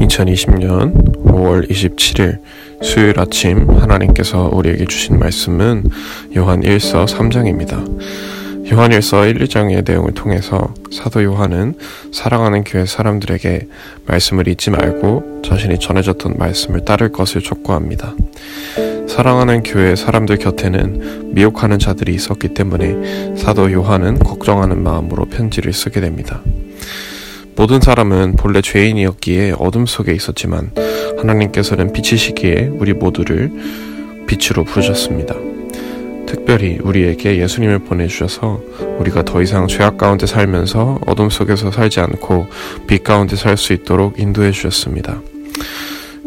2020년 5월 27일 수요일 아침 하나님께서 우리에게 주신 말씀은 요한 1서 3장입니다. 요한 1서 1, 2장의 내용을 통해서 사도 요한은 사랑하는 교회 사람들에게 말씀을 잊지 말고 자신이 전해졌던 말씀을 따를 것을 촉구합니다. 사랑하는 교회 사람들 곁에는 미혹하는 자들이 있었기 때문에 사도 요한은 걱정하는 마음으로 편지를 쓰게 됩니다. 모든 사람은 본래 죄인이었기에 어둠 속에 있었지만 하나님께서는 빛이시기에 우리 모두를 빛으로 부르셨습니다. 특별히 우리에게 예수님을 보내주셔서 우리가 더 이상 죄악 가운데 살면서 어둠 속에서 살지 않고 빛 가운데 살 수 있도록 인도해 주셨습니다.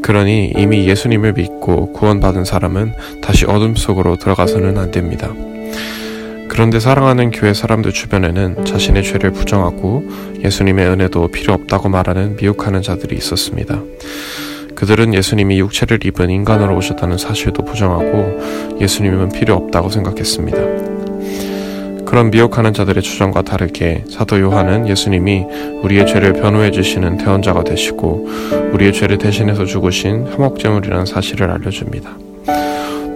그러니 이미 예수님을 믿고 구원받은 사람은 다시 어둠 속으로 들어가서는 안 됩니다. 그런데 사랑하는 교회 사람들 주변에는 자신의 죄를 부정하고 예수님의 은혜도 필요 없다고 말하는 미혹하는 자들이 있었습니다. 그들은 예수님이 육체를 입은 인간으로 오셨다는 사실도 부정하고 예수님은 필요 없다고 생각했습니다. 그런 미혹하는 자들의 주장과 다르게 사도 요한은 예수님이 우리의 죄를 변호해 주시는 대언자가 되시고 우리의 죄를 대신해서 죽으신 화목제물이라는 사실을 알려줍니다.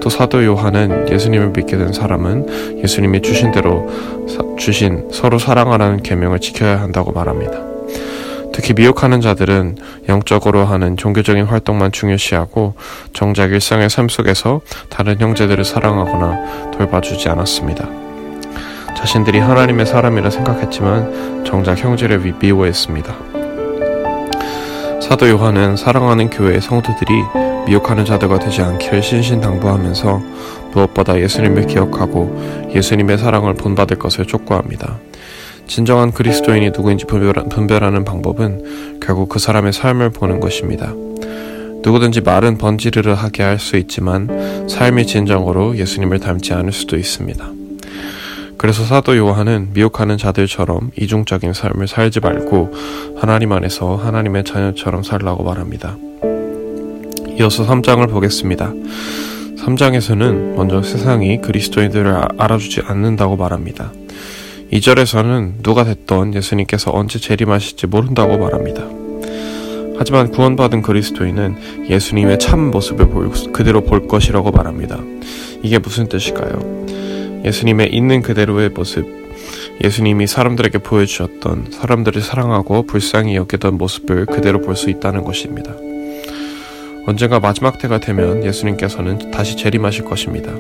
또 사도 요한은 예수님을 믿게 된 사람은 예수님이 주신 대로 사, 주신 서로 사랑하라는 계명을 지켜야 한다고 말합니다. 특히 미혹하는 자들은 영적으로 하는 종교적인 활동만 중요시하고 정작 일상의 삶 속에서 다른 형제들을 사랑하거나 돌봐주지 않았습니다. 자신들이 하나님의 사람이라 생각했지만 정작 형제를 미워했습니다. 사도 요한은 사랑하는 교회의 성도들이 미혹하는 자들과 되지 않기를 신신당부하면서 무엇보다 예수님을 기억하고 예수님의 사랑을 본받을 것을 촉구합니다. 진정한 그리스도인이 누구인지 분별하는 방법은 결국 그 사람의 삶을 보는 것입니다. 누구든지 말은 번지르르 하게 할 수 있지만 삶이 진정으로 예수님을 닮지 않을 수도 있습니다. 그래서 사도 요한은 미혹하는 자들처럼 이중적인 삶을 살지 말고 하나님 안에서 하나님의 자녀처럼 살라고 말합니다. 이어서 3장을 보겠습니다. 3장에서는 먼저 세상이 그리스도인들을 아, 알아주지 않는다고 말합니다. 2절에서는 누가 됐던 예수님께서 언제 재림하실지 모른다고 말합니다. 하지만 구원받은 그리스도인은 예수님의 참 모습을 그대로 볼 것이라고 말합니다. 이게 무슨 뜻일까요? 예수님의 있는 그대로의 모습, 예수님이 사람들에게 보여주셨던 사람들을 사랑하고 불쌍히 여기던 모습을 그대로 볼 수 있다는 것입니다. 언젠가 마지막 때가 되면 예수님께서는 다시 재림하실 것입니다.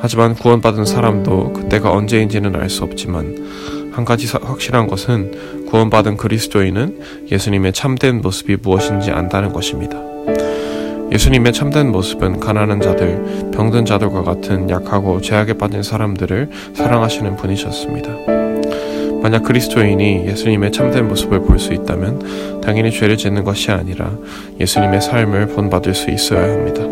하지만 구원받은 사람도 그때가 언제인지는 알 수 없지만 한 가지 확실한 것은 구원받은 그리스도인은 예수님의 참된 모습이 무엇인지 안다는 것입니다. 예수님의 참된 모습은 가난한 자들, 병든 자들과 같은 약하고 죄악에 빠진 사람들을 사랑하시는 분이셨습니다. 만약 그리스도인이 예수님의 참된 모습을 볼 수 있다면 당연히 죄를 짓는 것이 아니라 예수님의 삶을 본받을 수 있어야 합니다.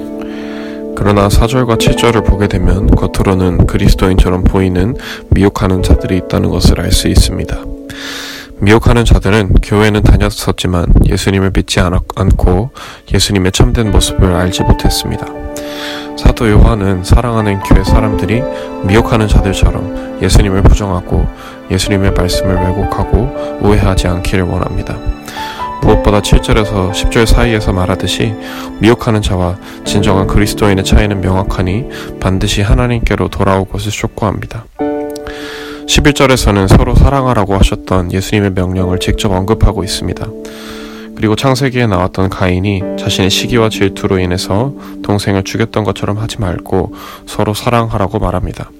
그러나 4절과 7절을 보게 되면 겉으로는 그리스도인처럼 보이는 미혹하는 자들이 있다는 것을 알 수 있습니다. 미혹하는 자들은 교회는 다녔었지만 예수님을 믿지 않고 예수님의 참된 모습을 알지 못했습니다. 사도 요한은 사랑하는 교회 사람들이 미혹하는 자들처럼 예수님을 부정하고 예수님의 말씀을 왜곡하고 오해하지 않기를 원합니다. 무엇보다 7절에서 10절 사이에서 말하듯이 미혹하는 자와 진정한 그리스도인의 차이는 명확하니 반드시 하나님께로 돌아올 것을 촉구합니다. 11절에서는 서로 사랑하라고 하셨던 예수님의 명령을 직접 언급하고 있습니다. 그리고 창세기에 나왔던 가인이 자신의 시기와 질투로 인해서 동생을 죽였던 것처럼 하지 말고 서로 사랑하라고 말합니다.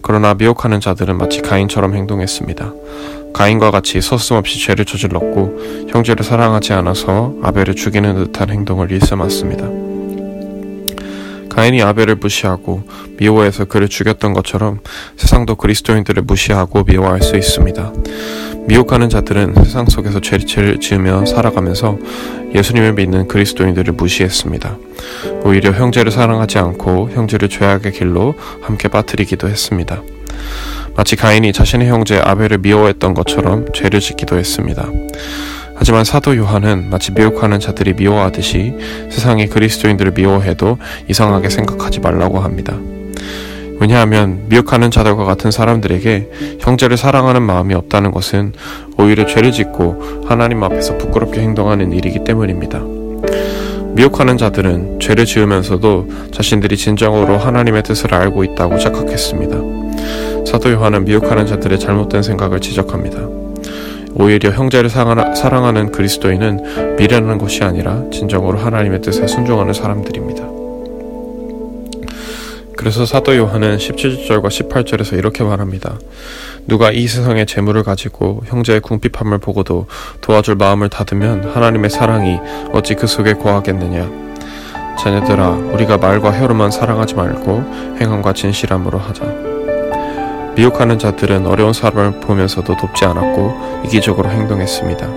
그러나 미혹하는 자들은 마치 가인처럼 행동했습니다. 가인과 같이 서슴없이 죄를 저질렀고 형제를 사랑하지 않아서 아벨을 죽이는 듯한 행동을 일삼았습니다. 가인이 아벨을 무시하고 미워해서 그를 죽였던 것처럼 세상도 그리스도인들을 무시하고 미워할 수 있습니다. 미혹하는 자들은 세상 속에서 죄를 지으며 살아가면서 예수님을 믿는 그리스도인들을 무시했습니다. 오히려 형제를 사랑하지 않고 형제를 죄악의 길로 함께 빠뜨리기도 했습니다. 마치 가인이 자신의 형제 아벨을 미워했던 것처럼 죄를 짓기도 했습니다. 하지만 사도 요한은 마치 미혹하는 자들이 미워하듯이 세상의 그리스도인들을 미워해도 이상하게 생각하지 말라고 합니다. 왜냐하면 미혹하는 자들과 같은 사람들에게 형제를 사랑하는 마음이 없다는 것은 오히려 죄를 짓고 하나님 앞에서 부끄럽게 행동하는 일이기 때문입니다. 미혹하는 자들은 죄를 지으면서도 자신들이 진정으로 하나님의 뜻을 알고 있다고 착각했습니다. 사도 요한은 미혹하는 자들의 잘못된 생각을 지적합니다. 오히려 형제를 사랑하는 그리스도인은 미련한 것이 아니라 진정으로 하나님의 뜻에 순종하는 사람들입니다. 그래서 사도 요한은 17절과 18절에서 이렇게 말합니다. 누가 이 세상의 재물을 가지고 형제의 궁핍함을 보고도 도와줄 마음을 닫으면 하나님의 사랑이 어찌 그 속에 거하겠느냐. 자녀들아 우리가 말과 혀로만 사랑하지 말고 행함과 진실함으로 하자. 미혹하는 자들은 어려운 사람을 보면서도 돕지 않았고 이기적으로 행동했습니다.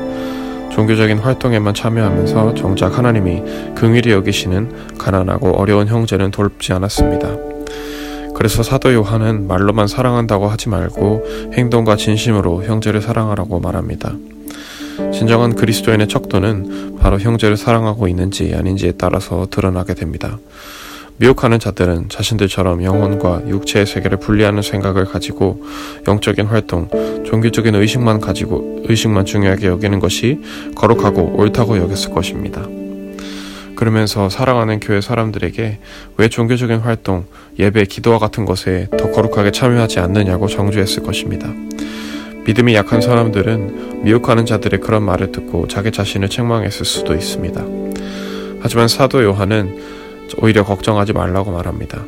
종교적인 활동에만 참여하면서 정작 하나님이 긍휼히 여기시는 가난하고 어려운 형제는 돕지 않았습니다. 그래서 사도 요한은 말로만 사랑한다고 하지 말고 행동과 진심으로 형제를 사랑하라고 말합니다. 진정한 그리스도인의 척도는 바로 형제를 사랑하고 있는지 아닌지에 따라서 드러나게 됩니다. 미혹하는 자들은 자신들처럼 영혼과 육체의 세계를 분리하는 생각을 가지고 영적인 활동, 종교적인 의식만 가지고 의식만 중요하게 여기는 것이 거룩하고 옳다고 여겼을 것입니다. 그러면서 사랑하는 교회 사람들에게 왜 종교적인 활동, 예배, 기도와 같은 것에 더 거룩하게 참여하지 않느냐고 정주했을 것입니다. 믿음이 약한 사람들은 미혹하는 자들의 그런 말을 듣고 자기 자신을 책망했을 수도 있습니다. 하지만 사도 요한은 오히려 걱정하지 말라고 말합니다.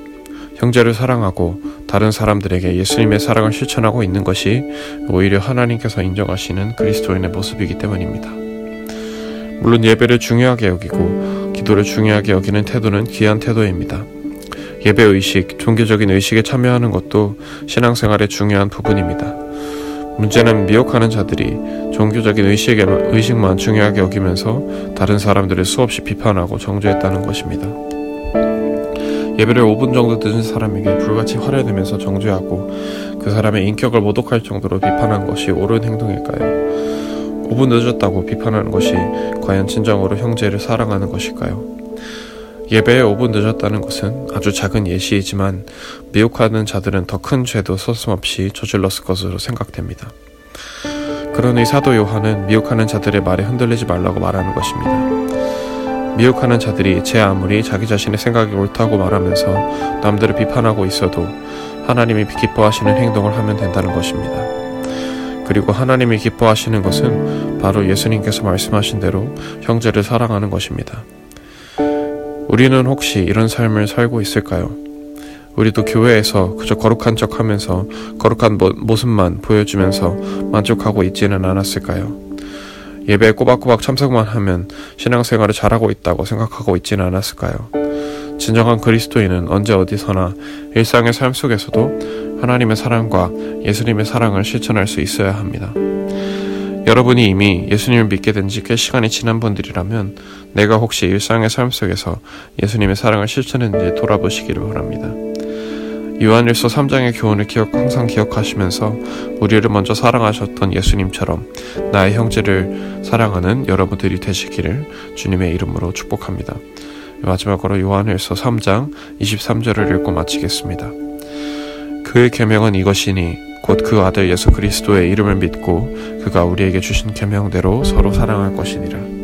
형제를 사랑하고 다른 사람들에게 예수님의 사랑을 실천하고 있는 것이 오히려 하나님께서 인정하시는 그리스도인의 모습이기 때문입니다. 물론 예배를 중요하게 여기고 기도를 중요하게 여기는 태도는 귀한 태도입니다. 예배 의식, 종교적인 의식에 참여하는 것도 신앙생활의 중요한 부분입니다. 문제는 미혹하는 자들이 종교적인 의식에, 의식만 중요하게 여기면서 다른 사람들을 수없이 비판하고 정죄했다는 것입니다. 예배를 5분 정도 늦은 사람에게 불같이 화를 내면서 정죄하고 그 사람의 인격을 모독할 정도로 비판한 것이 옳은 행동일까요? 5분 늦었다고 비판하는 것이 과연 진정으로 형제를 사랑하는 것일까요? 예배에 5분 늦었다는 것은 아주 작은 예시이지만 미혹하는 자들은 더 큰 죄도 서슴없이 저질렀을 것으로 생각됩니다. 그러니 사도 요한은 미혹하는 자들의 말에 흔들리지 말라고 말하는 것입니다. 미혹하는 자들이 제 아무리 자기 자신의 생각이 옳다고 말하면서 남들을 비판하고 있어도 하나님이 기뻐하시는 행동을 하면 된다는 것입니다. 그리고 하나님이 기뻐하시는 것은 바로 예수님께서 말씀하신 대로 형제를 사랑하는 것입니다. 우리는 혹시 이런 삶을 살고 있을까요? 우리도 교회에서 그저 거룩한 척 하면서 거룩한 모습만 보여주면서 만족하고 있지는 않았을까요? 예배에 꼬박꼬박 참석만 하면 신앙생활을 잘하고 있다고 생각하고 있지는 않았을까요? 진정한 그리스도인은 언제 어디서나 일상의 삶 속에서도 하나님의 사랑과 예수님의 사랑을 실천할 수 있어야 합니다. 여러분이 이미 예수님을 믿게 된 지 꽤 시간이 지난 분들이라면 내가 혹시 일상의 삶 속에서 예수님의 사랑을 실천했는지 돌아보시기를 바랍니다. 요한일서 3장의 교훈을 기억, 항상 기억하시면서 우리를 먼저 사랑하셨던 예수님처럼 나의 형제를 사랑하는 여러분들이 되시기를 주님의 이름으로 축복합니다. 마지막으로 요한일서 3장 23절을 읽고 마치겠습니다. 그의 계명은 이것이니 곧 그 아들 예수 그리스도의 이름을 믿고 그가 우리에게 주신 계명대로 서로 사랑할 것이니라.